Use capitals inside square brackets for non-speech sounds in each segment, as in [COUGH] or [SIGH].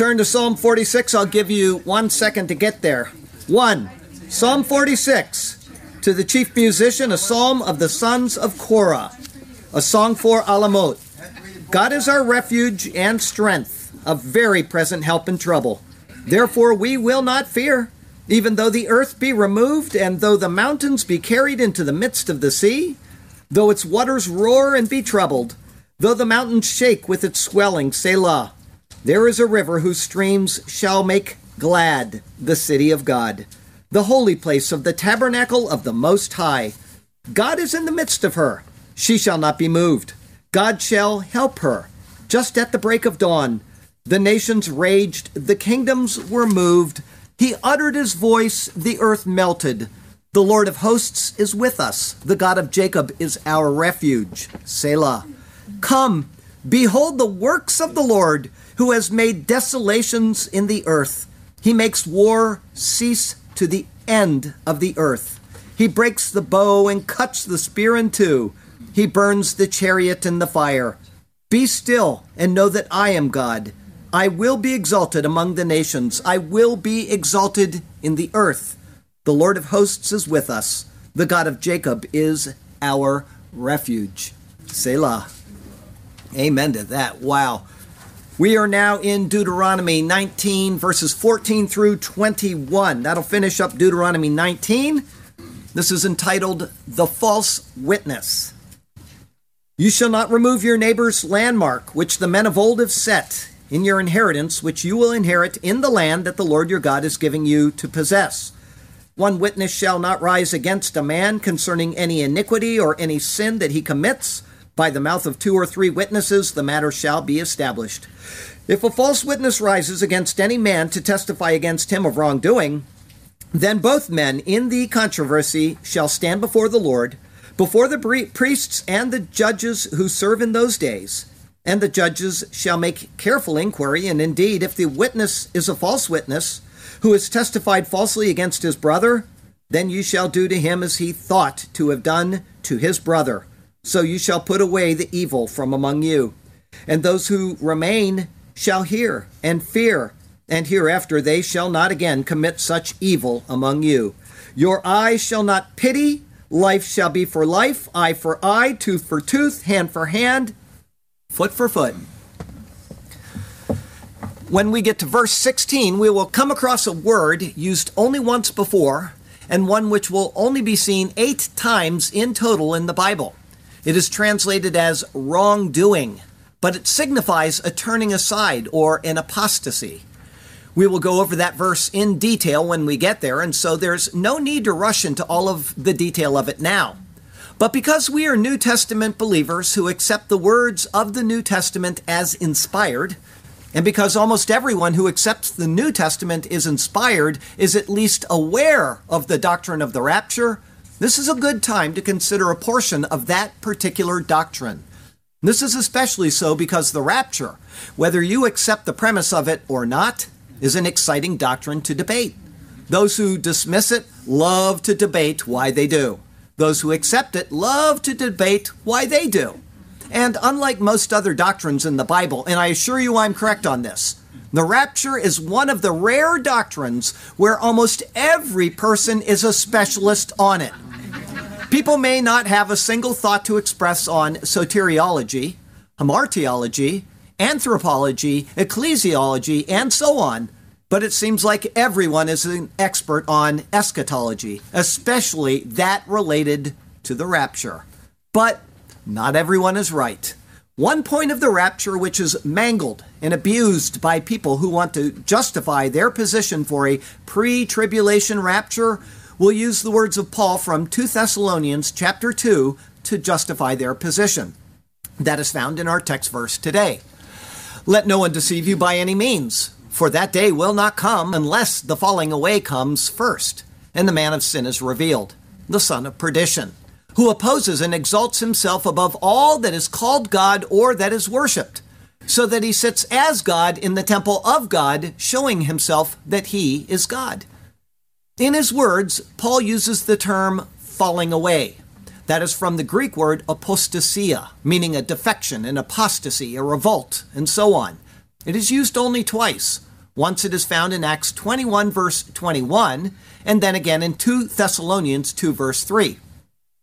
turn to Psalm 46. I'll give you one second to get there. One, Psalm 46. To the chief musician, a psalm of the sons of Korah, a song for Alamot. God is our refuge and strength, a very present help in trouble. Therefore we will not fear, even though the earth be removed, and though the mountains be carried into the midst of the sea, though its waters roar and be troubled, though the mountains shake with its swelling, Selah. There is a river whose streams shall make glad the city of God, the holy place of the tabernacle of the Most High. God is in the midst of her. She shall not be moved. God shall help her. Just at the break of dawn, the nations raged, the kingdoms were moved. He uttered his voice, the earth melted. The Lord of hosts is with us. The God of Jacob is our refuge. Selah. Come, behold the works of the Lord who has made desolations in the earth. He makes war cease to the end of the earth. He breaks the bow and cuts the spear in two. He burns the chariot in the fire. Be still and know that I am God. I will be exalted among the nations. I will be exalted in the earth. The Lord of hosts is with us. The God of Jacob is our refuge. Selah. Amen to that. Wow. We are now in Deuteronomy 19, verses 14 through 21. That'll finish up Deuteronomy 19. This is entitled The False Witness. You shall not remove your neighbor's landmark, which the men of old have set, in your inheritance, which you will inherit in the land that the Lord your God is giving you to possess. One witness shall not rise against a man concerning any iniquity or any sin that he commits by the mouth of two or three witnesses, the matter shall be established. If a false witness rises against any man to testify against him of wrongdoing, then both men in the controversy shall stand before the Lord, before the priests and the judges who serve in those days. And the judges shall make careful inquiry, and indeed, if the witness is a false witness, who has testified falsely against his brother, then you shall do to him as he thought to have done to his brother. So you shall put away the evil from among you. And those who remain shall hear and fear, and hereafter they shall not again commit such evil among you. Your eye shall not pity, life shall be for life, eye for eye, tooth for tooth, hand for hand, foot for foot. When we get to verse 16, we will come across a word used only once before, and one which will only be seen eight times in total in the Bible. It is translated as wrongdoing, but it signifies a turning aside or an apostasy. We will go over that verse in detail when we get there, and so there's no need to rush into all of the detail of it now. But because we are New Testament believers who accept the words of the New Testament as inspired, and because almost everyone who accepts the New Testament is inspired is at least aware of the doctrine of the rapture, this is a good time to consider a portion of that particular doctrine. This is especially so because the rapture, whether you accept the premise of it or not, is an exciting doctrine to debate. Those who dismiss it love to debate why they do. Those who accept it love to debate why they do. And unlike most other doctrines in the Bible, and I assure you I'm correct on this, the rapture is one of the rare doctrines where almost every person is a specialist on it. People may not have a single thought to express on soteriology, hamartiology, anthropology, ecclesiology, and so on, but it seems like everyone is an expert on eschatology, especially that related to the rapture. But not everyone is right. One point of the rapture which is mangled and abused by people who want to justify their position for a pre tribulation rapture will use the words of Paul from 2 Thessalonians chapter 2 to justify their position. That is found in our text verse today. Let no one deceive you by any means, For that day will not come unless the falling away comes first, and the man of sin is revealed, the son of perdition, who opposes and exalts himself above all that is called God or that is worshipped, so that he sits as God in the temple of God, showing himself that he is God. In his words, Paul uses the term falling away. That is from the Greek word apostasia, meaning a defection, an apostasy, a revolt, and so on. It is used only twice. Once it is found in Acts 21, verse 21, and then again in 2 Thessalonians 2, verse 3.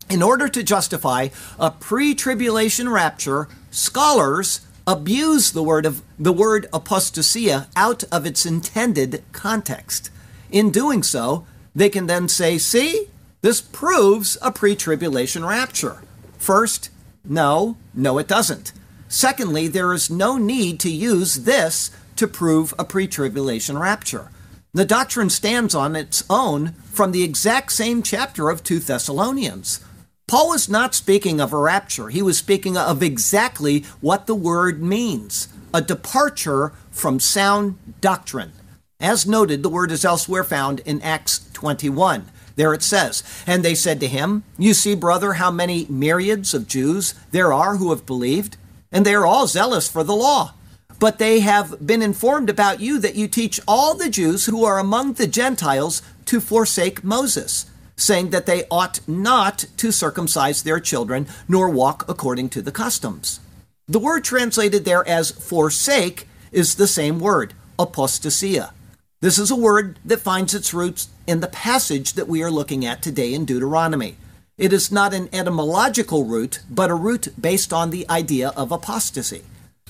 In order to justify a pre-tribulation rapture, scholars abuse the word of the word apostasia out of its intended context. In doing so, they can then say, "See, this proves a pre-tribulation rapture." First, no, no it doesn't. Secondly, there is no need to use this to prove a pre tribulation rapture. The doctrine stands on its own from the exact same chapter of 2 Thessalonians. Paul was not speaking of a rapture, he was speaking of exactly what the word means a departure from sound doctrine. As noted, the word is elsewhere found in Acts 21. There it says, And they said to him, You see, brother, how many myriads of Jews there are who have believed and they are all zealous for the law. But they have been informed about you that you teach all the Jews who are among the Gentiles to forsake Moses, saying that they ought not to circumcise their children nor walk according to the customs. The word translated there as forsake is the same word, apostasia. This is a word that finds its roots in the passage that we are looking at today in Deuteronomy. It is not an etymological root, but a root based on the idea of apostasy.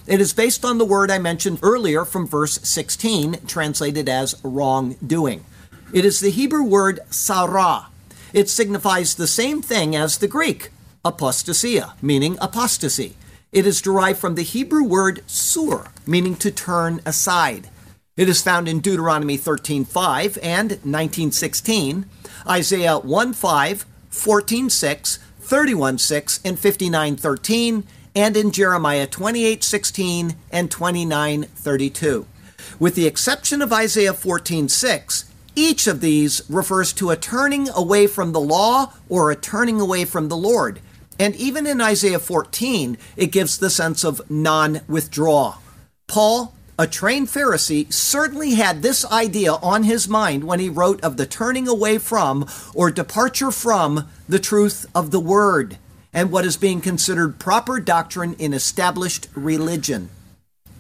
It is based on the word I mentioned earlier from verse 16, translated as wrongdoing. It is the Hebrew word sarah. It signifies the same thing as the Greek, apostasia, meaning apostasy. It is derived from the Hebrew word sur, meaning to turn aside. It is found in Deuteronomy 13:5 and 19:16, Isaiah 1:5, 14:6, 31:6, and 59:13, and in Jeremiah 28:16 and 29:32. With the exception of Isaiah 14:6, each of these refers to a turning away from the law or a turning away from the Lord. And even in Isaiah 14, it gives the sense of non withdrawal. Paul a trained Pharisee certainly had this idea on his mind when he wrote of the turning away from or departure from the truth of the Word and what is being considered proper doctrine in established religion.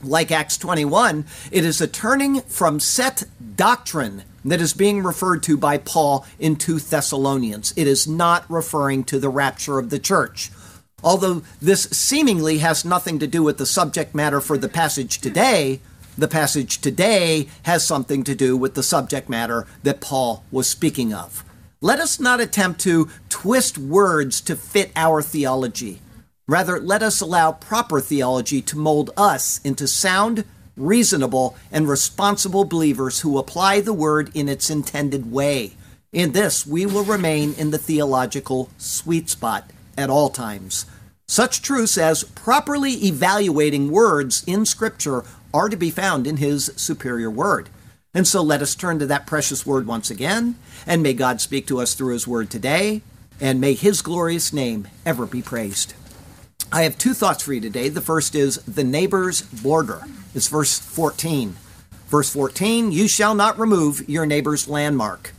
Like Acts 21, it is a turning from set doctrine that is being referred to by Paul in 2 Thessalonians. It is not referring to the rapture of the church. Although this seemingly has nothing to do with the subject matter for the passage today, the passage today has something to do with the subject matter that Paul was speaking of. Let us not attempt to twist words to fit our theology. Rather, let us allow proper theology to mold us into sound, reasonable, and responsible believers who apply the word in its intended way. In this, we will remain in the theological sweet spot at all times. Such truths as properly evaluating words in Scripture are to be found in His superior word. And so let us turn to that precious word once again, and may God speak to us through His word today, and may His glorious name ever be praised. I have two thoughts for you today. The first is the neighbor's border. It's verse 14. Verse 14, you shall not remove your neighbor's landmark.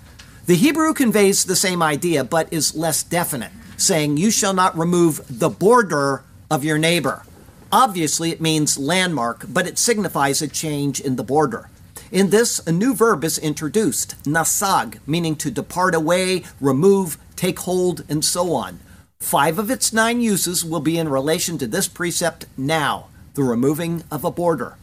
The Hebrew conveys the same idea, but is less definite saying, You shall not remove the border of your neighbor. Obviously, it means landmark, but it signifies a change in the border. In this, a new verb is introduced, nasag, meaning to depart away, remove, take hold, and so on. Five of its nine uses will be in relation to this precept now, the removing of a border.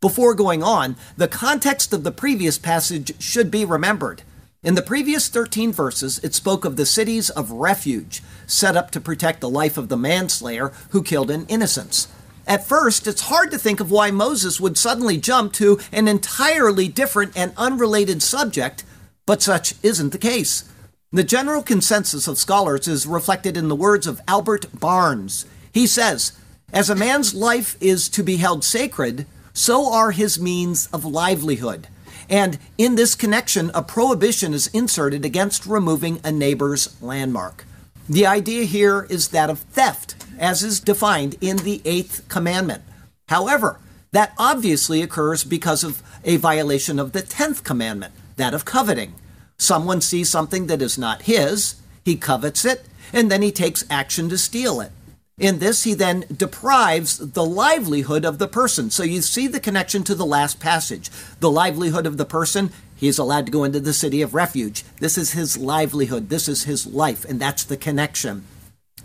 Before going on, the context of the previous passage should be remembered. In the previous 13 verses, it spoke of the cities of refuge, set up to protect the life of the manslayer who killed an innocent. At first, it's hard to think of why Moses would suddenly jump to an entirely different and unrelated subject, but such isn't the case. The general consensus of scholars is reflected in the words of Albert Barnes. He says, As a man's life is to be held sacred, so are his means of livelihood. And in this connection, a prohibition is inserted against removing a neighbor's landmark. The idea here is that of theft, as is defined in the eighth commandment. However, that obviously occurs because of a violation of the tenth commandment, that of coveting. Someone sees something that is not his, he covets it, and then he takes action to steal it. In this, he then deprives the livelihood of the person. So you see the connection to the last passage. The livelihood of the person, he is allowed to go into the city of refuge. This is his livelihood, this is his life, and that's the connection.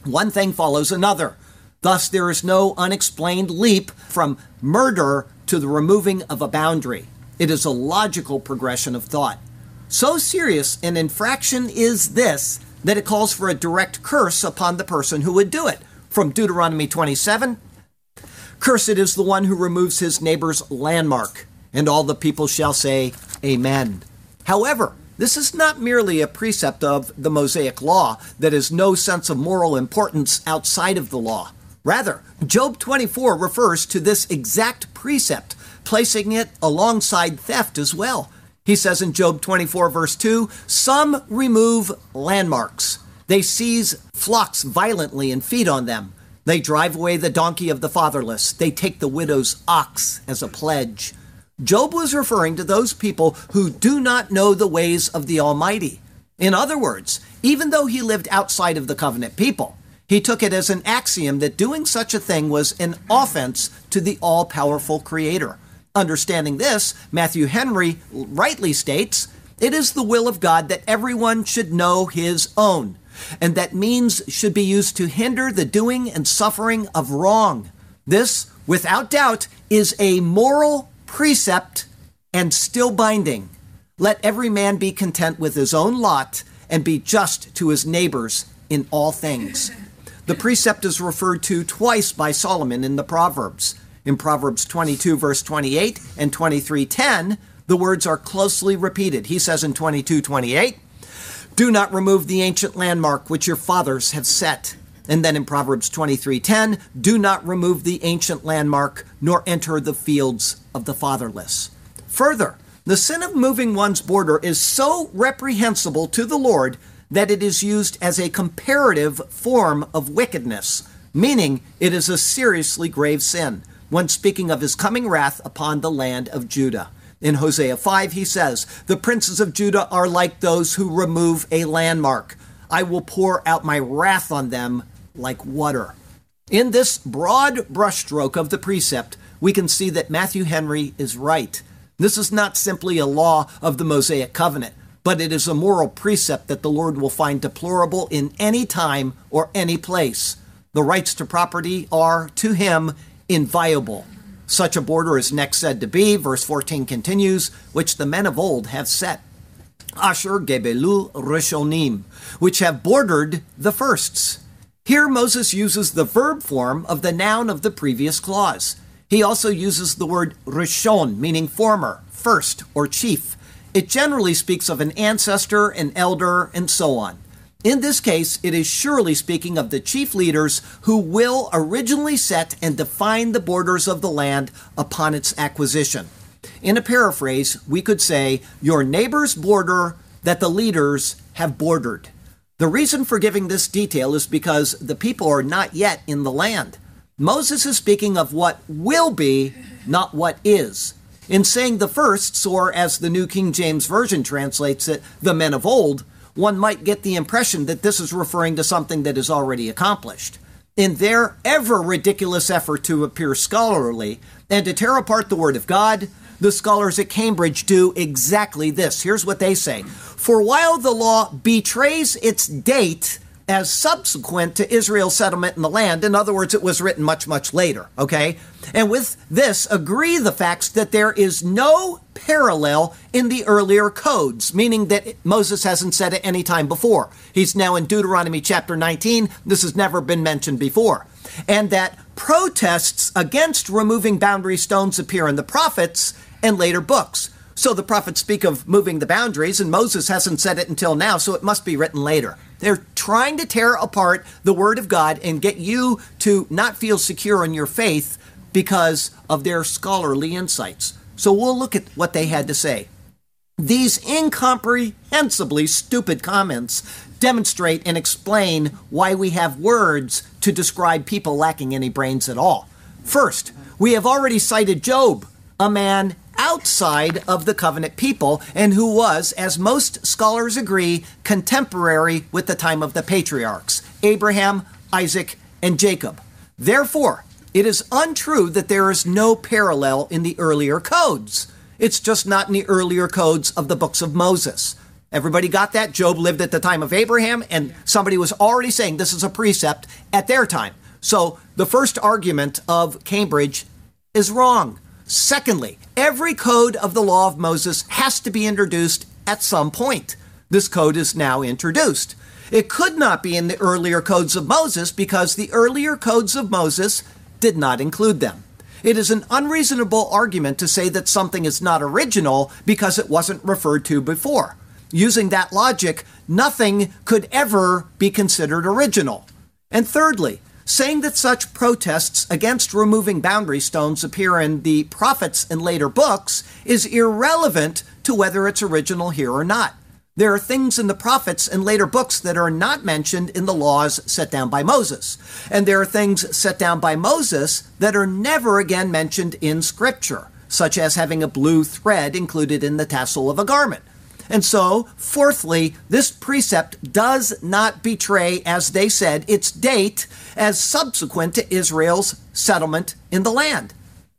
One thing follows another. Thus, there is no unexplained leap from murder to the removing of a boundary. It is a logical progression of thought. So serious an infraction is this that it calls for a direct curse upon the person who would do it. From Deuteronomy 27 Cursed is the one who removes his neighbor's landmark, and all the people shall say, Amen. However, this is not merely a precept of the Mosaic law that has no sense of moral importance outside of the law. Rather, Job 24 refers to this exact precept, placing it alongside theft as well. He says in Job 24, verse 2 Some remove landmarks. They seize flocks violently and feed on them. They drive away the donkey of the fatherless. They take the widow's ox as a pledge. Job was referring to those people who do not know the ways of the Almighty. In other words, even though he lived outside of the covenant people, he took it as an axiom that doing such a thing was an offense to the all powerful Creator. Understanding this, Matthew Henry rightly states, it is the will of God that everyone should know his own, and that means should be used to hinder the doing and suffering of wrong. This, without doubt, is a moral precept and still binding. Let every man be content with his own lot and be just to his neighbors in all things. The precept is referred to twice by Solomon in the Proverbs. In Proverbs 22, verse 28 and 23:10, the words are closely repeated. He says in 22:28, "Do not remove the ancient landmark which your fathers have set." And then in Proverbs 23:10, "Do not remove the ancient landmark nor enter the fields of the fatherless." Further, the sin of moving one's border is so reprehensible to the Lord that it is used as a comparative form of wickedness, meaning it is a seriously grave sin when speaking of his coming wrath upon the land of Judah. In Hosea 5, he says, The princes of Judah are like those who remove a landmark. I will pour out my wrath on them like water. In this broad brushstroke of the precept, we can see that Matthew Henry is right. This is not simply a law of the Mosaic covenant, but it is a moral precept that the Lord will find deplorable in any time or any place. The rights to property are, to him, inviolable. Such a border is next said to be, verse 14 continues, which the men of old have set. Asher Gebelu Rishonim, which have bordered the firsts. Here Moses uses the verb form of the noun of the previous clause. He also uses the word Rishon, meaning former, first, or chief. It generally speaks of an ancestor, an elder, and so on. In this case, it is surely speaking of the chief leaders who will originally set and define the borders of the land upon its acquisition. In a paraphrase, we could say, Your neighbor's border that the leaders have bordered. The reason for giving this detail is because the people are not yet in the land. Moses is speaking of what will be, not what is. In saying the firsts, or as the New King James Version translates it, the men of old, one might get the impression that this is referring to something that is already accomplished. In their ever ridiculous effort to appear scholarly and to tear apart the Word of God, the scholars at Cambridge do exactly this. Here's what they say For while the law betrays its date, as subsequent to Israel's settlement in the land. In other words, it was written much, much later, okay? And with this, agree the facts that there is no parallel in the earlier codes, meaning that Moses hasn't said it any time before. He's now in Deuteronomy chapter 19. This has never been mentioned before. And that protests against removing boundary stones appear in the prophets and later books. So the prophets speak of moving the boundaries, and Moses hasn't said it until now, so it must be written later. They're trying to tear apart the Word of God and get you to not feel secure in your faith because of their scholarly insights. So we'll look at what they had to say. These incomprehensibly stupid comments demonstrate and explain why we have words to describe people lacking any brains at all. First, we have already cited Job, a man outside of the covenant people and who was, as most scholars agree, contemporary with the time of the patriarchs Abraham, Isaac, and Jacob. Therefore, it is untrue that there is no parallel in the earlier codes. It's just not in the earlier codes of the books of Moses. Everybody got that? Job lived at the time of Abraham, and somebody was already saying this is a precept at their time. So the first argument of Cambridge is wrong. Secondly, every code of the law of Moses has to be introduced at some point. This code is now introduced. It could not be in the earlier codes of Moses because the earlier codes of Moses did not include them. It is an unreasonable argument to say that something is not original because it wasn't referred to before. Using that logic, nothing could ever be considered original. And thirdly, saying that such protests against removing boundary stones appear in the prophets and later books is irrelevant to whether it's original here or not. There are things in the prophets and later books that are not mentioned in the laws set down by Moses. And there are things set down by Moses that are never again mentioned in Scripture, such as having a blue thread included in the tassel of a garment. And so, fourthly, this precept does not betray, as they said, its date as subsequent to Israel's settlement in the land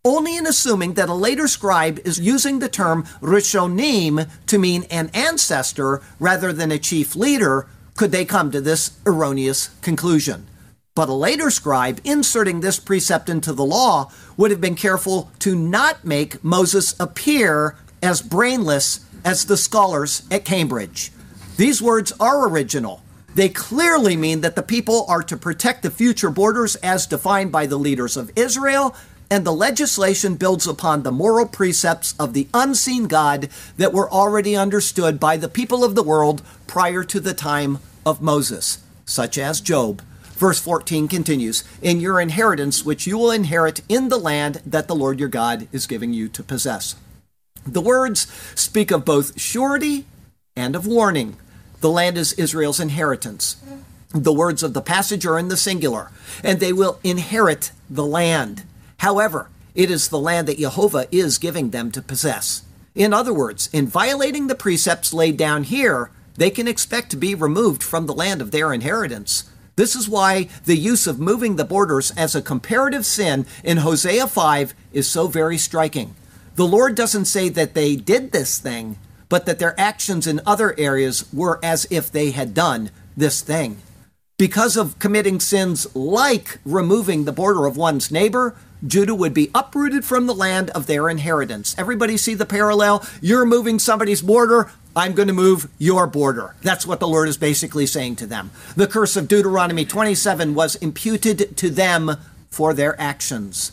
only in assuming that a later scribe is using the term Rishonim to mean an ancestor rather than a chief leader could they come to this erroneous conclusion. But a later scribe inserting this precept into the law would have been careful to not make Moses appear as brainless as the scholars at Cambridge. These words are original. They clearly mean that the people are to protect the future borders as defined by the leaders of Israel and the legislation builds upon the moral precepts of the unseen God that were already understood by the people of the world prior to the time of Moses, such as Job. Verse 14 continues In your inheritance, which you will inherit in the land that the Lord your God is giving you to possess. The words speak of both surety and of warning. The land is Israel's inheritance. The words of the passage are in the singular, and they will inherit the land. However, it is the land that Jehovah is giving them to possess. In other words, in violating the precepts laid down here, they can expect to be removed from the land of their inheritance. This is why the use of moving the borders as a comparative sin in Hosea 5 is so very striking. The Lord doesn't say that they did this thing, but that their actions in other areas were as if they had done this thing. Because of committing sins like removing the border of one's neighbor, Judah would be uprooted from the land of their inheritance. Everybody see the parallel? You're moving somebody's border. I'm going to move your border. That's what the Lord is basically saying to them. The curse of Deuteronomy 27 was imputed to them for their actions.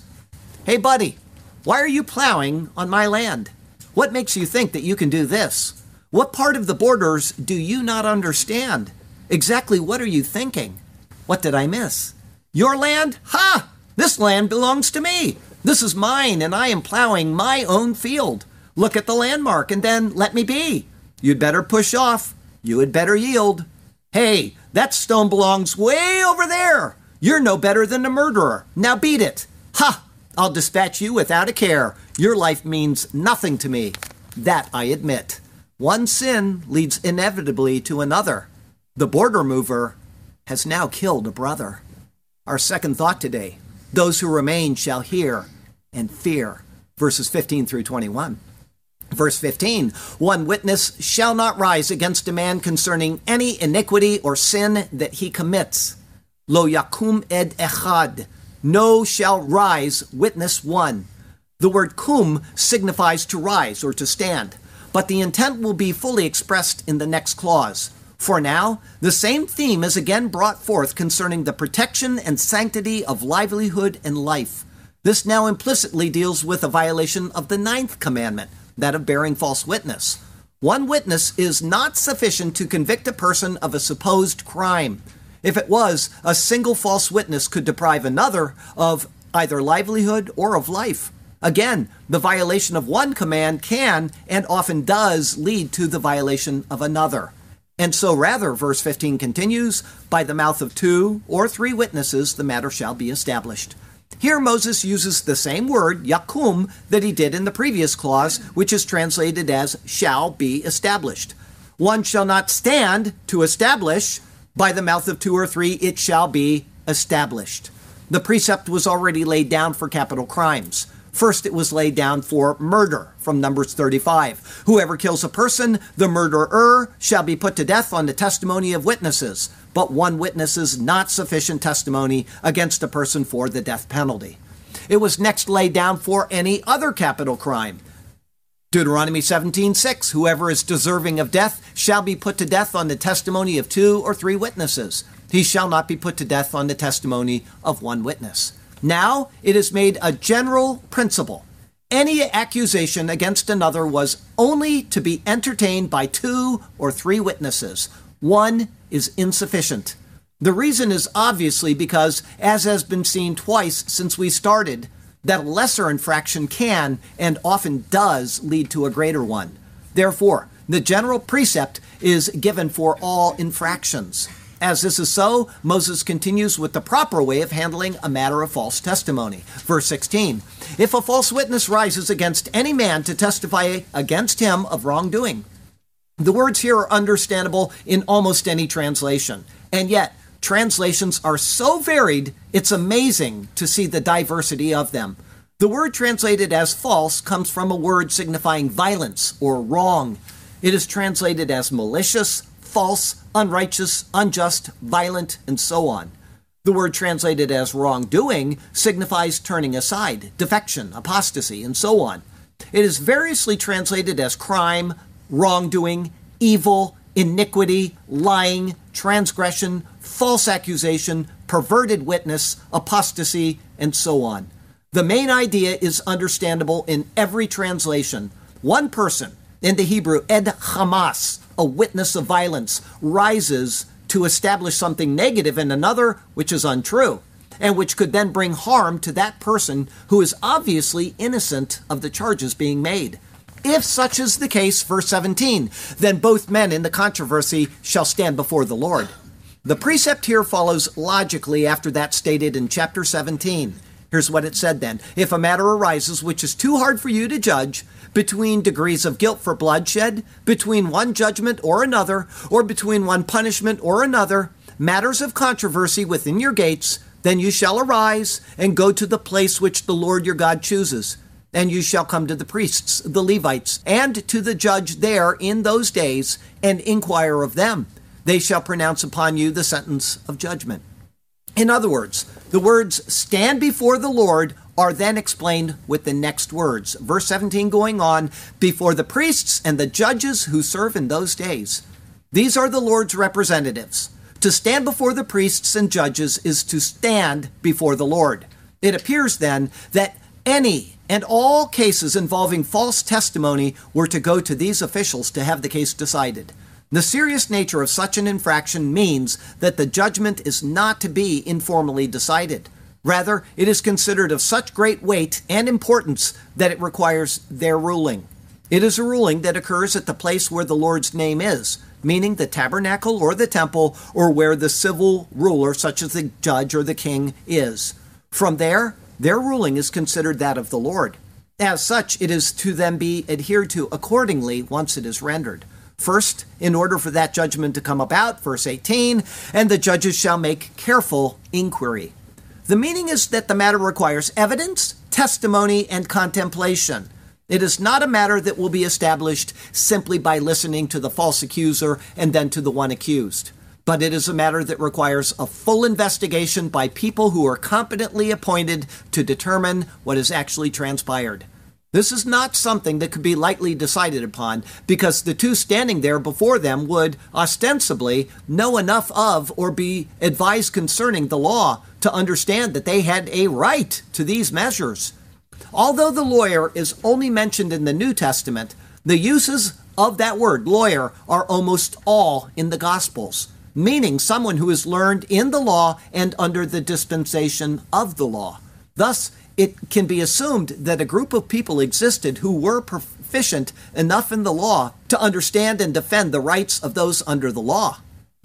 Hey, buddy, why are you plowing on my land? What makes you think that you can do this? What part of the borders do you not understand? Exactly what are you thinking? What did I miss? Your land? Ha! This land belongs to me. This is mine, and I am plowing my own field. Look at the landmark and then let me be. You'd better push off. You had better yield. Hey, that stone belongs way over there. You're no better than a murderer. Now beat it. Ha! I'll dispatch you without a care. Your life means nothing to me. That I admit. One sin leads inevitably to another. The border mover has now killed a brother. Our second thought today those who remain shall hear and fear. Verses 15 through 21. Verse 15 One witness shall not rise against a man concerning any iniquity or sin that he commits. Lo yakum ed echad. No shall rise witness one. The word qum signifies to rise or to stand, but the intent will be fully expressed in the next clause. For now, the same theme is again brought forth concerning the protection and sanctity of livelihood and life. This now implicitly deals with a violation of the ninth commandment, that of bearing false witness. One witness is not sufficient to convict a person of a supposed crime. If it was, a single false witness could deprive another of either livelihood or of life. Again, the violation of one command can and often does lead to the violation of another. And so, rather, verse 15 continues, by the mouth of two or three witnesses the matter shall be established. Here, Moses uses the same word, yakum, that he did in the previous clause, which is translated as shall be established. One shall not stand to establish, by the mouth of two or three it shall be established. The precept was already laid down for capital crimes. First, it was laid down for murder from Numbers 35. Whoever kills a person, the murderer, shall be put to death on the testimony of witnesses, but one witness is not sufficient testimony against a person for the death penalty. It was next laid down for any other capital crime. Deuteronomy 17:6 Whoever is deserving of death shall be put to death on the testimony of two or three witnesses. He shall not be put to death on the testimony of one witness. Now it is made a general principle. Any accusation against another was only to be entertained by two or three witnesses. One is insufficient. The reason is obviously because, as has been seen twice since we started, that a lesser infraction can and often does lead to a greater one. Therefore, the general precept is given for all infractions. As this is so, Moses continues with the proper way of handling a matter of false testimony. Verse 16 If a false witness rises against any man to testify against him of wrongdoing, the words here are understandable in almost any translation. And yet, translations are so varied, it's amazing to see the diversity of them. The word translated as false comes from a word signifying violence or wrong. It is translated as malicious, false, unrighteous, unjust, violent, and so on. The word translated as wrongdoing signifies turning aside, defection, apostasy, and so on. It is variously translated as crime, wrongdoing, evil, iniquity, lying, transgression, false accusation, perverted witness, apostasy, and so on. The main idea is understandable in every translation. One person, in the Hebrew, Ed Hamas, a witness of violence rises to establish something negative in another which is untrue, and which could then bring harm to that person who is obviously innocent of the charges being made. If such is the case, verse 17, then both men in the controversy shall stand before the Lord. The precept here follows logically after that stated in chapter 17. Here's what it said then If a matter arises which is too hard for you to judge, between degrees of guilt for bloodshed, between one judgment or another, or between one punishment or another, matters of controversy within your gates, then you shall arise and go to the place which the Lord your God chooses. And you shall come to the priests, the Levites, and to the judge there in those days, and inquire of them. They shall pronounce upon you the sentence of judgment. In other words, the words stand before the Lord are then explained with the next words. Verse 17 going on, before the priests and the judges who serve in those days. These are the Lord's representatives. To stand before the priests and judges is to stand before the Lord. It appears then that any and all cases involving false testimony were to go to these officials to have the case decided. The serious nature of such an infraction means that the judgment is not to be informally decided. Rather, it is considered of such great weight and importance that it requires their ruling. It is a ruling that occurs at the place where the Lord's name is, meaning the tabernacle or the temple, or where the civil ruler, such as the judge or the king, is. From there, their ruling is considered that of the Lord. As such, it is to them be adhered to accordingly once it is rendered. First, in order for that judgment to come about, verse 18, and the judges shall make careful inquiry. The meaning is that the matter requires evidence, testimony, and contemplation. It is not a matter that will be established simply by listening to the false accuser and then to the one accused. But it is a matter that requires a full investigation by people who are competently appointed to determine what has actually transpired. This is not something that could be lightly decided upon because the two standing there before them would ostensibly know enough of or be advised concerning the law to understand that they had a right to these measures. Although the lawyer is only mentioned in the New Testament, the uses of that word, lawyer, are almost all in the Gospels, meaning someone who is learned in the law and under the dispensation of the law. Thus, it can be assumed that a group of people existed who were proficient enough in the law to understand and defend the rights of those under the law.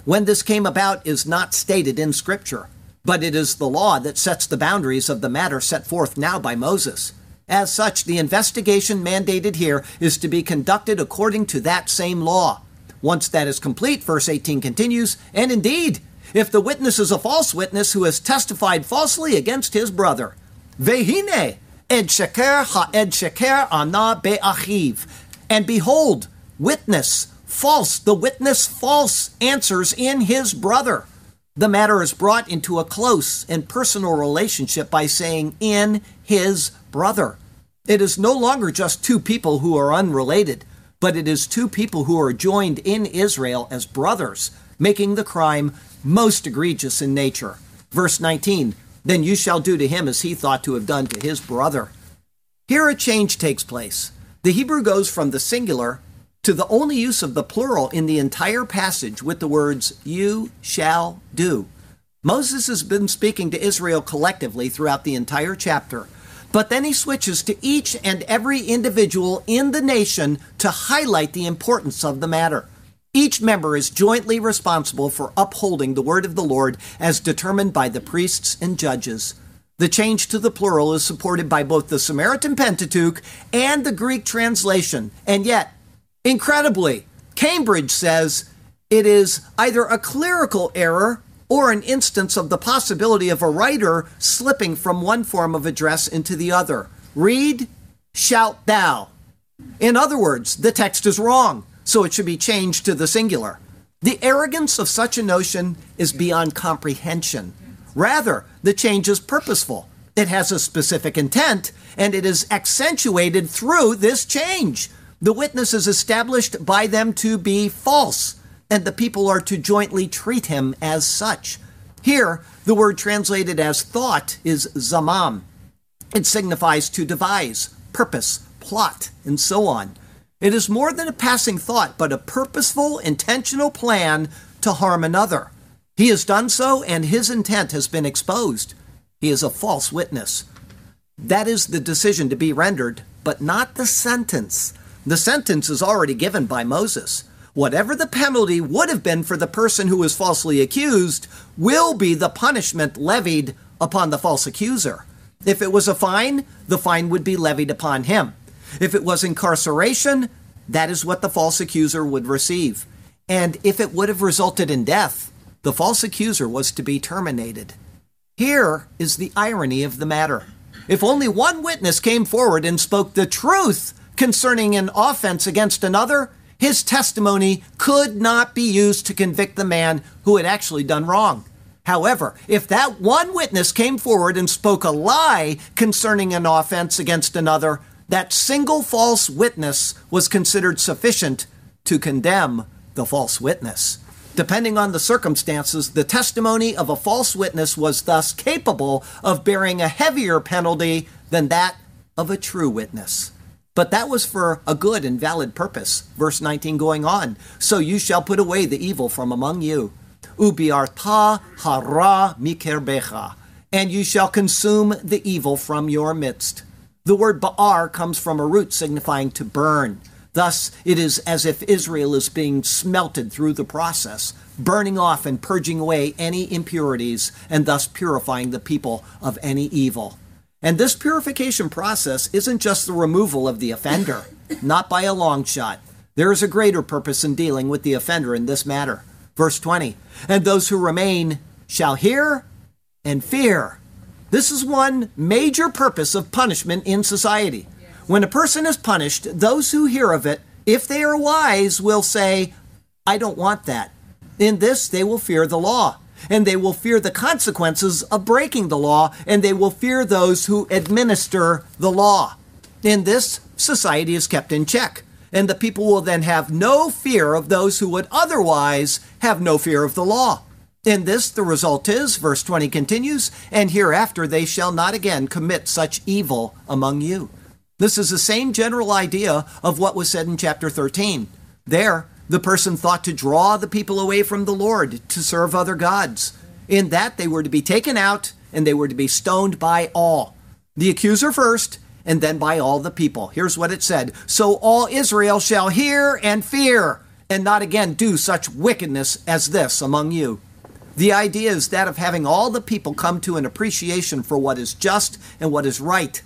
When this came about is not stated in Scripture, but it is the law that sets the boundaries of the matter set forth now by Moses. As such, the investigation mandated here is to be conducted according to that same law. Once that is complete, verse 18 continues, and indeed, if the witness is a false witness who has testified falsely against his brother, Vehine, ed sheker ha'ed sheker ana be'achiv. And behold, witness, false, the witness false answers in his brother. The matter is brought into a close and personal relationship by saying in his brother. It is no longer just two people who are unrelated, but it is two people who are joined in Israel as brothers, making the crime most egregious in nature. Verse 19 Then you shall do to him as he thought to have done to his brother. Here a change takes place. The Hebrew goes from the singular to the only use of the plural in the entire passage with the words, You shall do. Moses has been speaking to Israel collectively throughout the entire chapter, but then he switches to each and every individual in the nation to highlight the importance of the matter. Each member is jointly responsible for upholding the word of the Lord as determined by the priests and judges. The change to the plural is supported by both the Samaritan Pentateuch and the Greek translation, and yet, incredibly, Cambridge says it is either a clerical error or an instance of the possibility of a writer slipping from one form of address into the other. Read, shout thou. In other words, the text is wrong, so it should be changed to the singular. The arrogance of such a notion is beyond comprehension. Rather, the change is purposeful. It has a specific intent, and it is accentuated through this change. The witness is established by them to be false and the people are to jointly treat him as such. Here, the word translated as thought is zamam. It signifies to devise, purpose, plot, and so on. It is more than a passing thought, but a purposeful, intentional plan to harm another. He has done so, and his intent has been exposed. He is a false witness. That is the decision to be rendered, but not the sentence. The sentence is already given by Moses whatever the penalty would have been for the person who was falsely accused will be the punishment levied upon the false accuser. If it was a fine, the fine would be levied upon him. If it was incarceration, that is what the false accuser would receive. And if it would have resulted in death, the false accuser was to be terminated. Here is the irony of the matter. If only one witness came forward and spoke the truth concerning an offense against another, his testimony could not be used to convict the man who had actually done wrong. However, if that one witness came forward and spoke a lie concerning an offense against another, that single false witness was considered sufficient to condemn the false witness. Depending on the circumstances, the testimony of a false witness was thus capable of bearing a heavier penalty than that of a true witness. But that was for a good and valid purpose. Verse 19 going on. So you shall put away the evil from among you. Ubiarta hara mikerbecha. And you shall consume the evil from your midst. The word ba'ar comes from a root signifying to burn. Thus, it is as if Israel is being smelted through the process, burning off and purging away any impurities, and thus purifying the people of any evil. And this purification process isn't just the removal of the offender, not by a long shot. There is a greater purpose in dealing with the offender in this matter. Verse 20 And those who remain shall hear and fear. This is one major purpose of punishment in society. When a person is punished, those who hear of it, if they are wise, will say, I don't want that. In this, they will fear the law and they will fear the consequences of breaking the law, and they will fear those who administer the law. In this, society is kept in check, and the people will then have no fear of those who would otherwise have no fear of the law. In this, the result is, verse 20 continues, and hereafter they shall not again commit such evil among you. This is the same general idea of what was said in chapter 13. There, the person thought to draw the people away from the Lord to serve other gods. In that, they were to be taken out and they were to be stoned by all. The accuser first, and then by all the people. Here's what it said So all Israel shall hear and fear, and not again do such wickedness as this among you. The idea is that of having all the people come to an appreciation for what is just and what is right.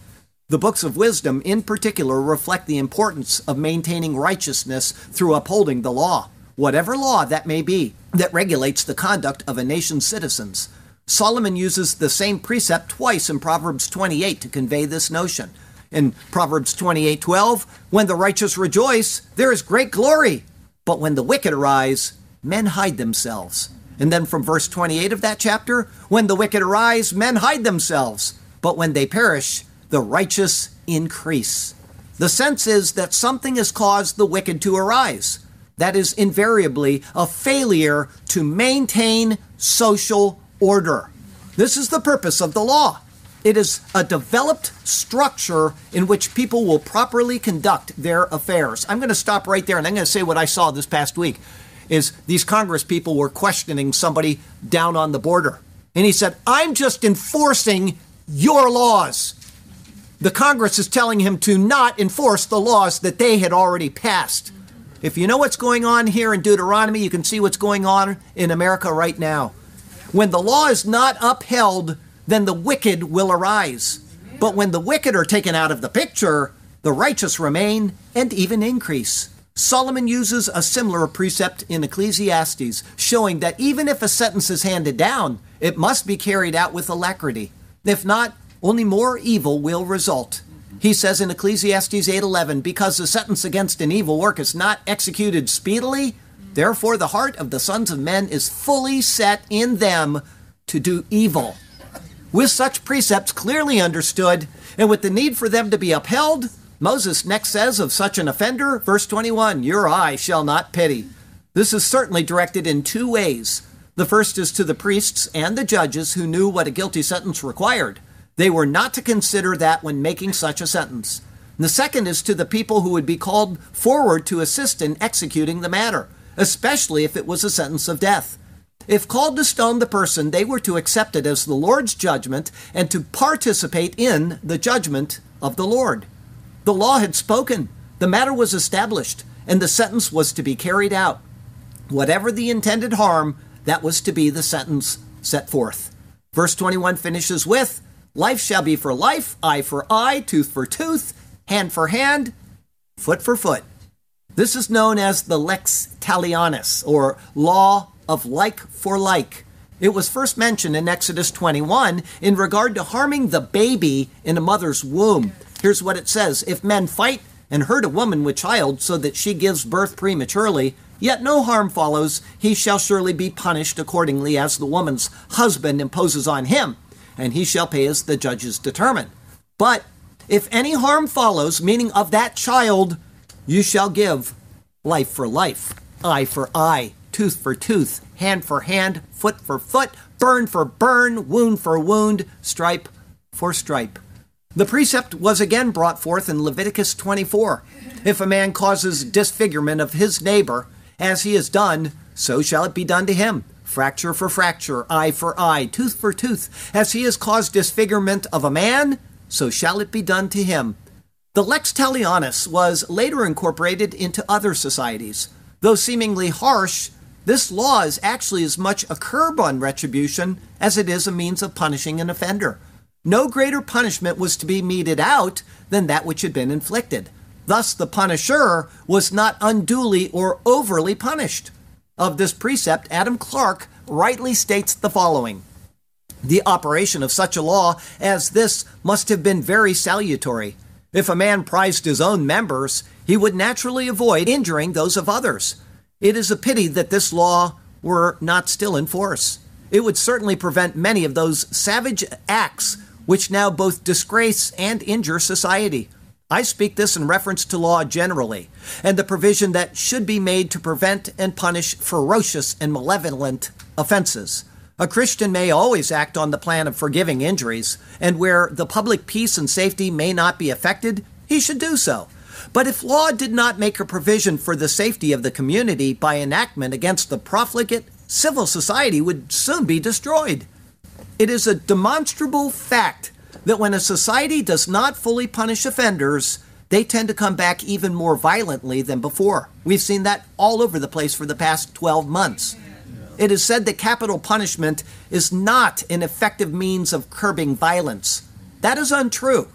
The books of wisdom, in particular, reflect the importance of maintaining righteousness through upholding the law, whatever law that may be, that regulates the conduct of a nation's citizens. Solomon uses the same precept twice in Proverbs 28 to convey this notion. In Proverbs 28:12, when the righteous rejoice, there is great glory, but when the wicked arise, men hide themselves. And then from verse 28 of that chapter, when the wicked arise, men hide themselves, but when they perish, the righteous increase. The sense is that something has caused the wicked to arise. That is invariably a failure to maintain social order. This is the purpose of the law. It is a developed structure in which people will properly conduct their affairs. I'm going to stop right there and I'm going to say what I saw this past week is these Congress people were questioning somebody down on the border. And he said, "I'm just enforcing your laws." The Congress is telling him to not enforce the laws that they had already passed. If you know what's going on here in Deuteronomy, you can see what's going on in America right now. When the law is not upheld, then the wicked will arise. But when the wicked are taken out of the picture, the righteous remain and even increase. Solomon uses a similar precept in Ecclesiastes, showing that even if a sentence is handed down, it must be carried out with alacrity. If not, only more evil will result. He says in Ecclesiastes 8:11, because the sentence against an evil work is not executed speedily, therefore the heart of the sons of men is fully set in them to do evil. With such precepts clearly understood, and with the need for them to be upheld, Moses next says of such an offender, verse 21, Your eye shall not pity. This is certainly directed in two ways. The first is to the priests and the judges who knew what a guilty sentence required. They were not to consider that when making such a sentence. The second is to the people who would be called forward to assist in executing the matter, especially if it was a sentence of death. If called to stone the person, they were to accept it as the Lord's judgment and to participate in the judgment of the Lord. The law had spoken, the matter was established, and the sentence was to be carried out. Whatever the intended harm, that was to be the sentence set forth. Verse 21 finishes with Life shall be for life, eye for eye, tooth for tooth, hand for hand, foot for foot. This is known as the lex talionis, or law of like for like. It was first mentioned in Exodus 21 in regard to harming the baby in a mother's womb. Here's what it says If men fight and hurt a woman with child so that she gives birth prematurely, yet no harm follows, he shall surely be punished accordingly as the woman's husband imposes on him, and he shall pay as the judges determine. But if any harm follows, meaning of that child, you shall give life for life, eye for eye, tooth for tooth, hand for hand, foot for foot, burn for burn, wound for wound, stripe for stripe. The precept was again brought forth in Leviticus 24. If a man causes disfigurement of his neighbor, as he has done, so shall it be done to him. Fracture for fracture, eye for eye, tooth for tooth. As he has caused disfigurement of a man, so shall it be done to him. The lex talionis was later incorporated into other societies. Though seemingly harsh, this law is actually as much a curb on retribution as it is a means of punishing an offender. No greater punishment was to be meted out than that which had been inflicted. Thus, the punisher was not unduly or overly punished. Of this precept, Adam Clarke rightly states the following The operation of such a law as this must have been very salutary. If a man prized his own members, he would naturally avoid injuring those of others. It is a pity that this law were not still in force. It would certainly prevent many of those savage acts which now both disgrace and injure society. I speak this in reference to law generally, and the provision that should be made to prevent and punish ferocious and malevolent offenses. A Christian may always act on the plan of forgiving injuries, and where the public peace and safety may not be affected, he should do so. But if law did not make a provision for the safety of the community by enactment against the profligate, civil society would soon be destroyed. It is a demonstrable fact that when a society does not fully punish offenders, they tend to come back even more violently than before. We've seen that all over the place for the past 12 months. It is said that capital punishment is not an effective means of curbing violence. That is untrue.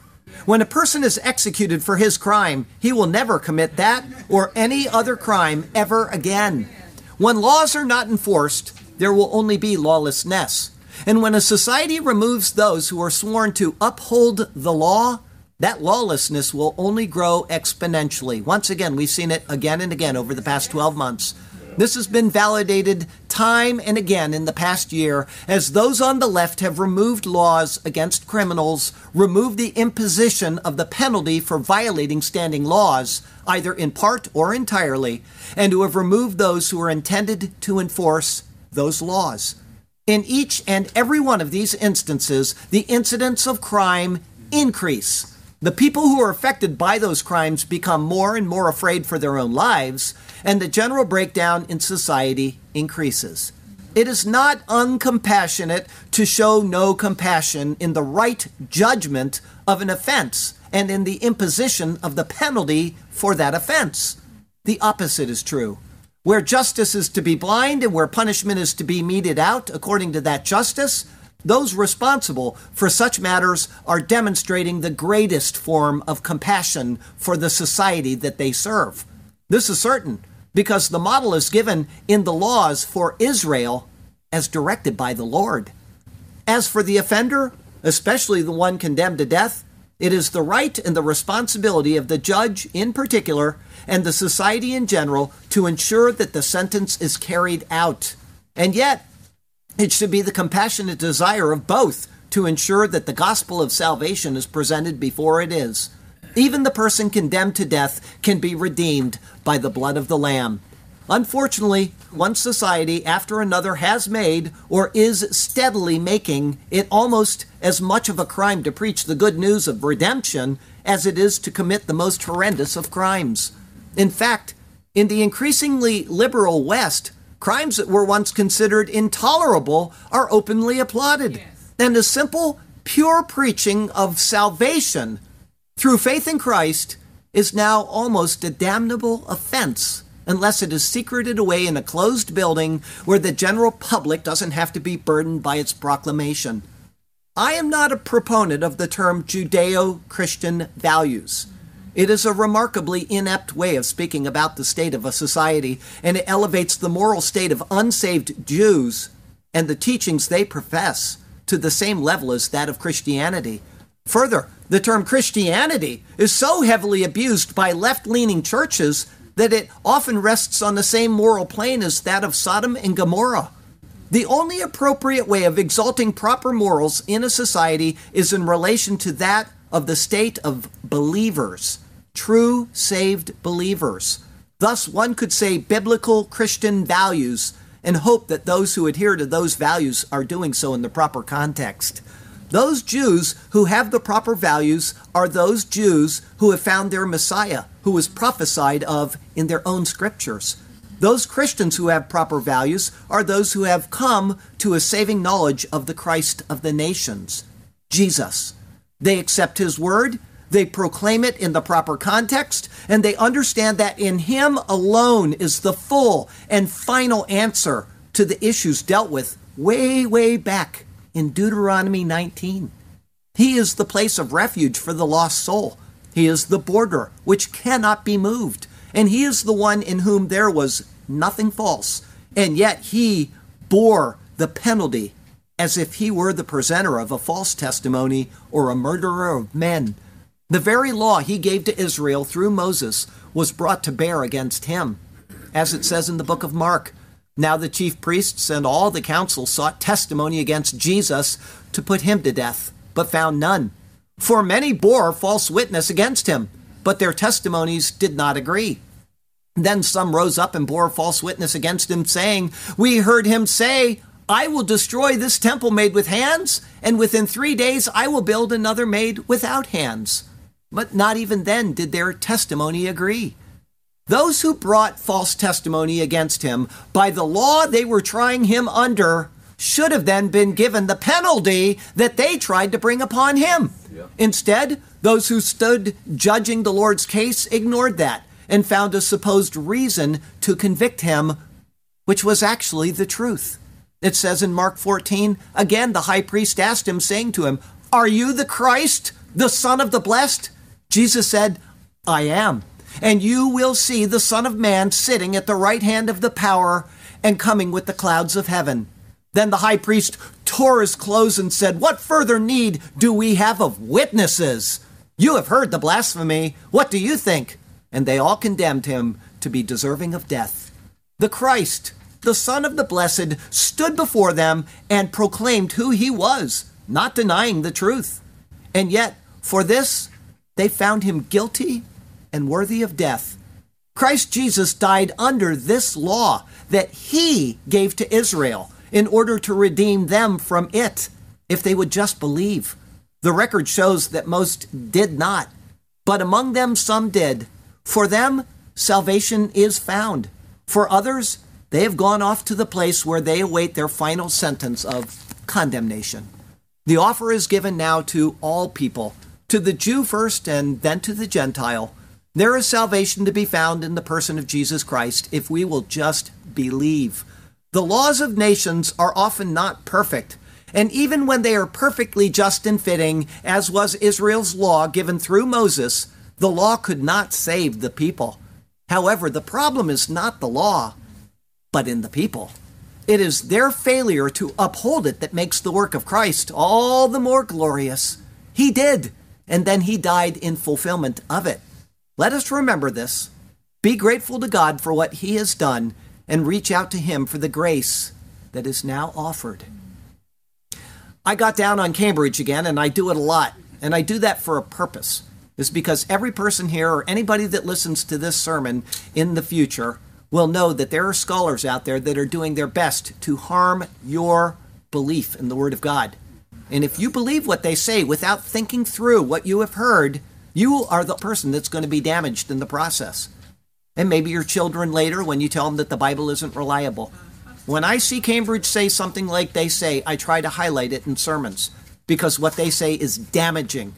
When a person is executed for his crime, he will never commit that or any other crime ever again. When laws are not enforced, there will only be lawlessness. And when a society removes those who are sworn to uphold the law, that lawlessness will only grow exponentially. Once again, we've seen it again and again over the past 12 months. This has been validated time and again in the past year as those on the left have removed laws against criminals, removed the imposition of the penalty for violating standing laws, either in part or entirely, and who have removed those who are intended to enforce those laws. In each and every one of these instances, the incidents of crime increase. The people who are affected by those crimes become more and more afraid for their own lives, and the general breakdown in society increases. It is not uncompassionate to show no compassion in the right judgment of an offense and in the imposition of the penalty for that offense. The opposite is true. Where justice is to be blind and where punishment is to be meted out according to that justice, those responsible for such matters are demonstrating the greatest form of compassion for the society that they serve. This is certain because the model is given in the laws for Israel as directed by the Lord. As for the offender, especially the one condemned to death, it is the right and the responsibility of the judge in particular and the society in general to ensure that the sentence is carried out. And yet, it should be the compassionate desire of both to ensure that the gospel of salvation is presented before it is. Even the person condemned to death can be redeemed by the blood of the Lamb. Unfortunately, one society after another has made, or is steadily making, it almost as much of a crime to preach the good news of redemption as it is to commit the most horrendous of crimes. In fact, in the increasingly liberal West, crimes that were once considered intolerable are openly applauded. Yes. And the simple, pure preaching of salvation through faith in Christ is now almost a damnable offense unless it is secreted away in a closed building where the general public doesn't have to be burdened by its proclamation. I am not a proponent of the term Judeo Christian values. It is a remarkably inept way of speaking about the state of a society, and it elevates the moral state of unsaved Jews and the teachings they profess to the same level as that of Christianity. Further, the term Christianity is so heavily abused by left leaning churches that it often rests on the same moral plane as that of Sodom and Gomorrah. The only appropriate way of exalting proper morals in a society is in relation to that of the state of believers, true saved believers. Thus, one could say biblical Christian values and hope that those who adhere to those values are doing so in the proper context. Those Jews who have the proper values are those Jews who have found their Messiah, who was prophesied of in their own scriptures. Those Christians who have proper values are those who have come to a saving knowledge of the Christ of the nations, Jesus. They accept his word, they proclaim it in the proper context, and they understand that in him alone is the full and final answer to the issues dealt with way, way back in Deuteronomy 19. He is the place of refuge for the lost soul. He is the border which cannot be moved. And he is the one in whom there was nothing false. And yet he bore the penalty as if he were the presenter of a false testimony or a murderer of men. The very law he gave to Israel through Moses was brought to bear against him. As it says in the book of Mark, now the chief priests and all the council sought testimony against Jesus to put him to death, but found none. For many bore false witness against him, but their testimonies did not agree. Then some rose up and bore false witness against him, saying, We heard him say, I will destroy this temple made with hands, and within three days I will build another made without hands. But not even then did their testimony agree. Those who brought false testimony against him by the law they were trying him under should have then been given the penalty that they tried to bring upon him. Instead, those who stood judging the Lord's case ignored that and found a supposed reason to convict him, which was actually the truth. It says in Mark 14, again, the high priest asked him, saying to him, Are you the Christ, the Son of the Blessed? Jesus said, I am. And you will see the Son of Man sitting at the right hand of the power and coming with the clouds of heaven. Then the high priest tore his clothes and said, What further need do we have of witnesses? You have heard the blasphemy. What do you think? And they all condemned him to be deserving of death. The Christ, the Son of the Blessed, stood before them and proclaimed who he was, not denying the truth. And yet, for this, they found him guilty and worthy of death. Christ Jesus died under this law that he gave to Israel in order to redeem them from it if they would just believe. The record shows that most did not, but among them some did. For them, salvation is found. For others, they have gone off to the place where they await their final sentence of condemnation. The offer is given now to all people, to the Jew first and then to the Gentile. There is salvation to be found in the person of Jesus Christ if we will just believe. The laws of nations are often not perfect, and even when they are perfectly just and fitting, as was Israel's law given through Moses, the law could not save the people. However, the problem is not the law, but in the people. It is their failure to uphold it that makes the work of Christ all the more glorious. He did, and then he died in fulfillment of it. Let us remember this. Be grateful to God for what he has done and reach out to him for the grace that is now offered. I got down on Cambridge again, and I do it a lot, and I do that for a purpose. Is because every person here or anybody that listens to this sermon in the future will know that there are scholars out there that are doing their best to harm your belief in the Word of God. And if you believe what they say without thinking through what you have heard, you are the person that's going to be damaged in the process. And maybe your children later when you tell them that the Bible isn't reliable. When I see Cambridge say something like they say, I try to highlight it in sermons because what they say is damaging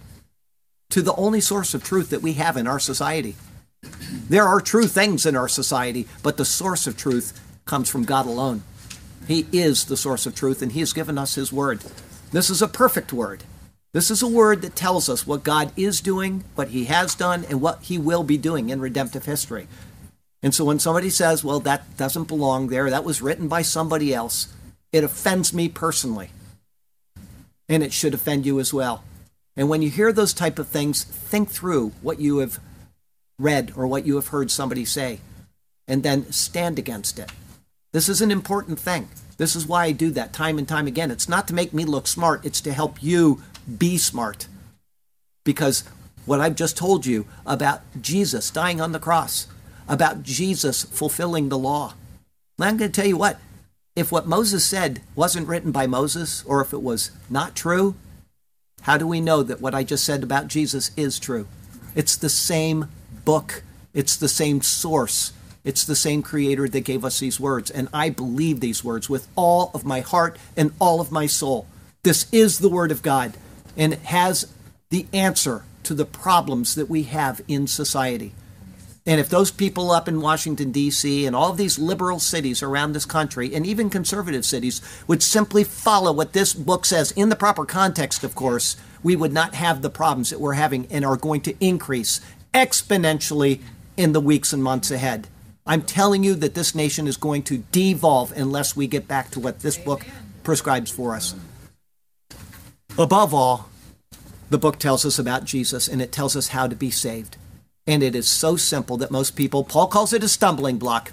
to the only source of truth that we have in our society. There are true things in our society, but the source of truth comes from God alone. He is the source of truth, and He has given us His word. This is a perfect word. This is a word that tells us what God is doing, what He has done, and what He will be doing in redemptive history. And so when somebody says, well, that doesn't belong there, that was written by somebody else, it offends me personally. And it should offend you as well. And when you hear those type of things, think through what you have read or what you have heard somebody say, and then stand against it. This is an important thing. This is why I do that time and time again. It's not to make me look smart, it's to help you be smart. Because what I've just told you about Jesus dying on the cross, about Jesus fulfilling the law. I'm going to tell you what, if what Moses said wasn't written by Moses, or if it was not true, how do we know that what I just said about Jesus is true? It's the same book, it's the same source, it's the same creator that gave us these words. And I believe these words with all of my heart and all of my soul. This is the Word of God, and it has the answer to the problems that we have in society. And if those people up in Washington, D.C., and all of these liberal cities around this country, and even conservative cities, would simply follow what this book says in the proper context, of course, we would not have the problems that we're having and are going to increase exponentially in the weeks and months ahead. I'm telling you that this nation is going to devolve unless we get back to what this book prescribes for us. Above all, the book tells us about Jesus and it tells us how to be saved. And it is so simple that most people, Paul calls it a stumbling block.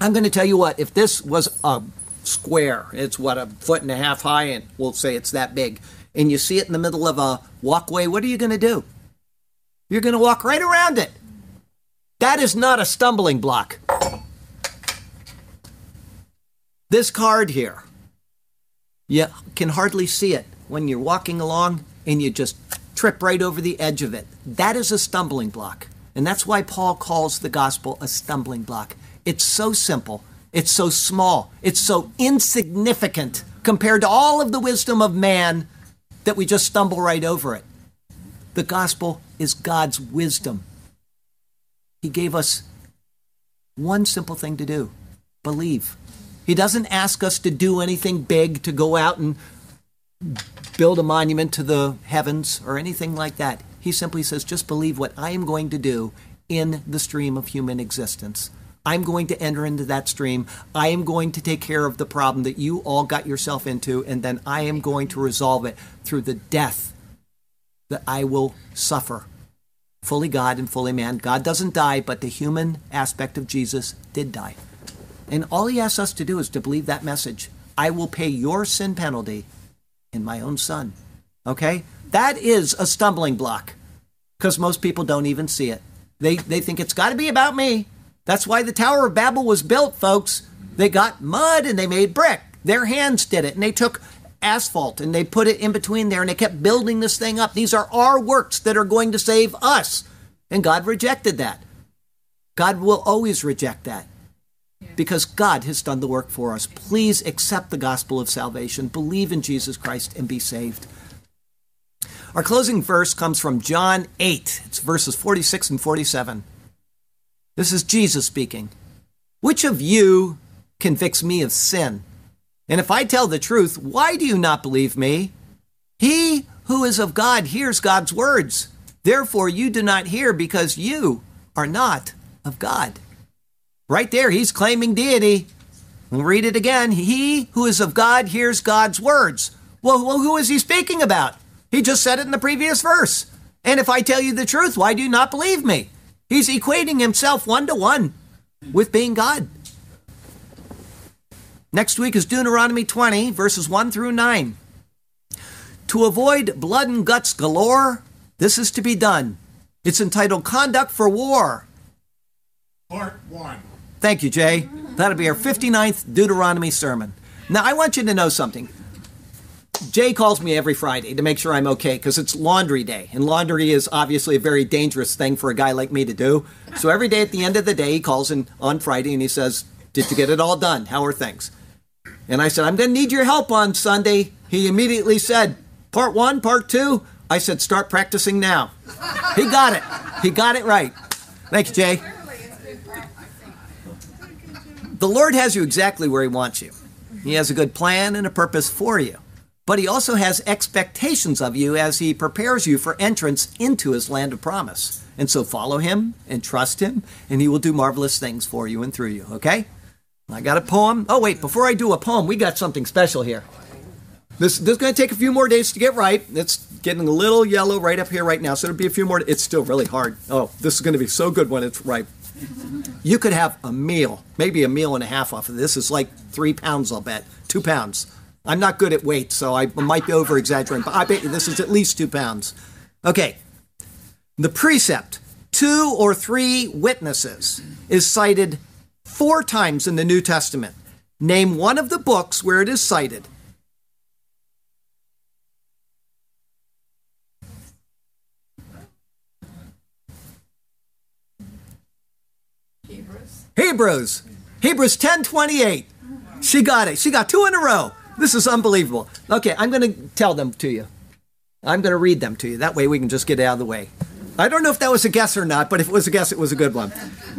I'm going to tell you what, if this was a square, it's what, a foot and a half high, and we'll say it's that big, and you see it in the middle of a walkway, what are you going to do? You're going to walk right around it. That is not a stumbling block. This card here, you can hardly see it when you're walking along and you just trip right over the edge of it. That is a stumbling block. And that's why Paul calls the gospel a stumbling block. It's so simple, it's so small, it's so insignificant compared to all of the wisdom of man that we just stumble right over it. The gospel is God's wisdom. He gave us one simple thing to do believe. He doesn't ask us to do anything big, to go out and build a monument to the heavens or anything like that. He simply says, just believe what I am going to do in the stream of human existence. I'm going to enter into that stream. I am going to take care of the problem that you all got yourself into, and then I am going to resolve it through the death that I will suffer. Fully God and fully man. God doesn't die, but the human aspect of Jesus did die. And all he asks us to do is to believe that message. I will pay your sin penalty in my own son. Okay? That is a stumbling block because most people don't even see it. They, they think it's got to be about me. That's why the Tower of Babel was built, folks. They got mud and they made brick. Their hands did it. And they took asphalt and they put it in between there and they kept building this thing up. These are our works that are going to save us. And God rejected that. God will always reject that because God has done the work for us. Please accept the gospel of salvation, believe in Jesus Christ, and be saved. Our closing verse comes from John 8. It's verses 46 and 47. This is Jesus speaking. Which of you convicts me of sin? And if I tell the truth, why do you not believe me? He who is of God hears God's words. Therefore, you do not hear because you are not of God. Right there, he's claiming deity. We'll read it again. He who is of God hears God's words. Well, who is he speaking about? He just said it in the previous verse. And if I tell you the truth, why do you not believe me? He's equating himself one to one with being God. Next week is Deuteronomy 20, verses 1 through 9. To avoid blood and guts galore, this is to be done. It's entitled Conduct for War. Part 1. Thank you, Jay. That'll be our 59th Deuteronomy sermon. Now, I want you to know something. Jay calls me every Friday to make sure I'm okay because it's laundry day. And laundry is obviously a very dangerous thing for a guy like me to do. So every day at the end of the day, he calls in on Friday and he says, Did you get it all done? How are things? And I said, I'm going to need your help on Sunday. He immediately said, Part one, part two. I said, Start practicing now. He got it. He got it right. Thank you, Jay. The Lord has you exactly where He wants you. He has a good plan and a purpose for you but he also has expectations of you as he prepares you for entrance into his land of promise. And so follow him and trust him, and he will do marvelous things for you and through you, okay? I got a poem. Oh, wait, before I do a poem, we got something special here. This, this is going to take a few more days to get right. It's getting a little yellow right up here right now, so it'll be a few more. It's still really hard. Oh, this is going to be so good when it's ripe. You could have a meal, maybe a meal and a half off of this. It's like three pounds, I'll bet. Two pounds. I'm not good at weight, so I might be over exaggerating, but I bet you this is at least two pounds. Okay. The precept, two or three witnesses, is cited four times in the New Testament. Name one of the books where it is cited. Hebrews. Hebrews. Hebrews 10:28. She got it. She got two in a row. This is unbelievable. Okay, I'm going to tell them to you. I'm going to read them to you. That way we can just get out of the way. I don't know if that was a guess or not, but if it was a guess, it was a good one.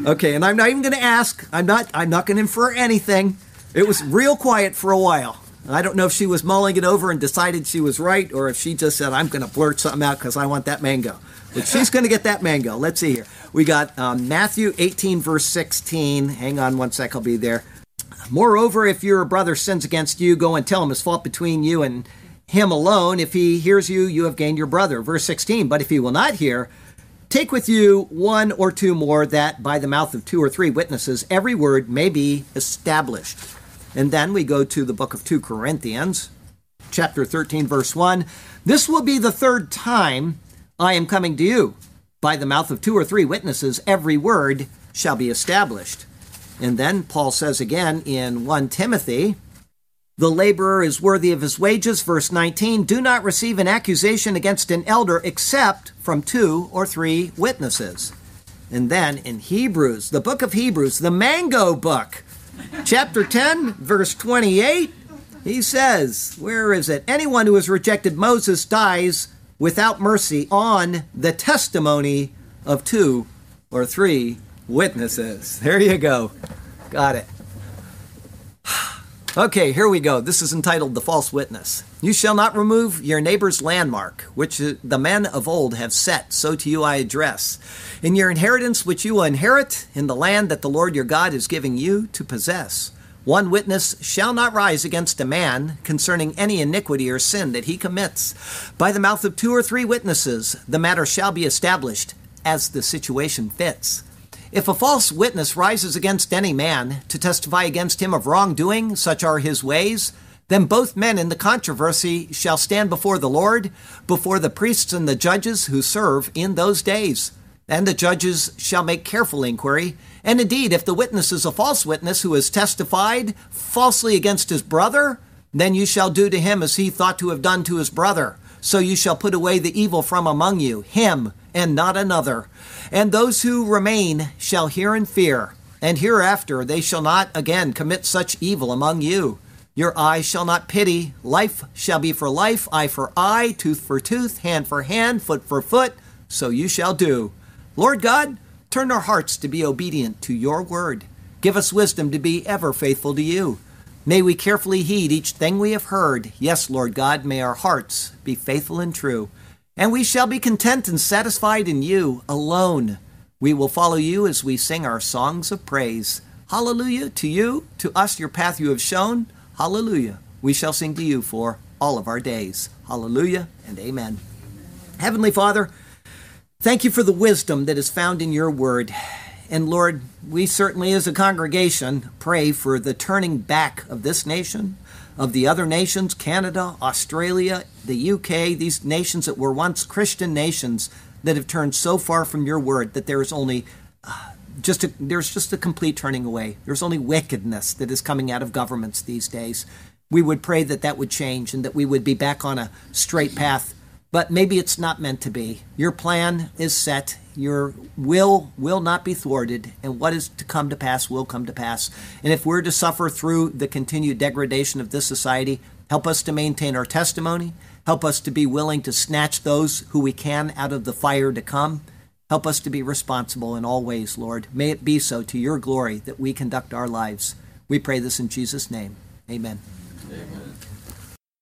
Okay, and I'm not even going to ask. I'm not. I'm not going to infer anything. It was real quiet for a while. I don't know if she was mulling it over and decided she was right, or if she just said, "I'm going to blurt something out because I want that mango." But she's going to get that mango. Let's see here. We got um, Matthew 18, verse 16. Hang on one sec. I'll be there. Moreover, if your brother sins against you, go and tell him his fault between you and him alone. If he hears you, you have gained your brother. Verse 16, but if he will not hear, take with you one or two more, that by the mouth of two or three witnesses every word may be established. And then we go to the book of 2 Corinthians, chapter 13, verse 1. This will be the third time I am coming to you. By the mouth of two or three witnesses, every word shall be established. And then Paul says again in 1 Timothy, the laborer is worthy of his wages. Verse 19, do not receive an accusation against an elder except from two or three witnesses. And then in Hebrews, the book of Hebrews, the mango book, chapter 10, verse 28, he says, Where is it? Anyone who has rejected Moses dies without mercy on the testimony of two or three witnesses. There you go. Got it. [SIGHS] Okay, here we go. This is entitled The False Witness. You shall not remove your neighbor's landmark, which the men of old have set, so to you I address. In your inheritance, which you will inherit in the land that the Lord your God is giving you to possess. One witness shall not rise against a man concerning any iniquity or sin that he commits. By the mouth of two or three witnesses, the matter shall be established as the situation fits. If a false witness rises against any man to testify against him of wrongdoing, such are his ways, then both men in the controversy shall stand before the Lord, before the priests and the judges who serve in those days. And the judges shall make careful inquiry. And indeed, if the witness is a false witness who has testified falsely against his brother, then you shall do to him as he thought to have done to his brother. So you shall put away the evil from among you, him and not another. And those who remain shall hear and fear, and hereafter they shall not again commit such evil among you. Your eye shall not pity, life shall be for life, eye for eye, tooth for tooth, hand for hand, foot for foot, so you shall do. Lord God, turn our hearts to be obedient to your word. Give us wisdom to be ever faithful to you. May we carefully heed each thing we have heard. Yes, Lord God, may our hearts be faithful and true. And we shall be content and satisfied in you alone. We will follow you as we sing our songs of praise. Hallelujah to you, to us your path you have shown. Hallelujah. We shall sing to you for all of our days. Hallelujah and amen. Heavenly Father, thank you for the wisdom that is found in your word. And Lord, we certainly as a congregation pray for the turning back of this nation, of the other nations, Canada, Australia, the UK, these nations that were once Christian nations that have turned so far from your word that there is only uh, just a, there's just a complete turning away. There's only wickedness that is coming out of governments these days. We would pray that that would change and that we would be back on a straight path. But maybe it's not meant to be. Your plan is set. Your will will not be thwarted, and what is to come to pass will come to pass. And if we're to suffer through the continued degradation of this society, help us to maintain our testimony. Help us to be willing to snatch those who we can out of the fire to come. Help us to be responsible in all ways, Lord. May it be so to your glory that we conduct our lives. We pray this in Jesus' name. Amen.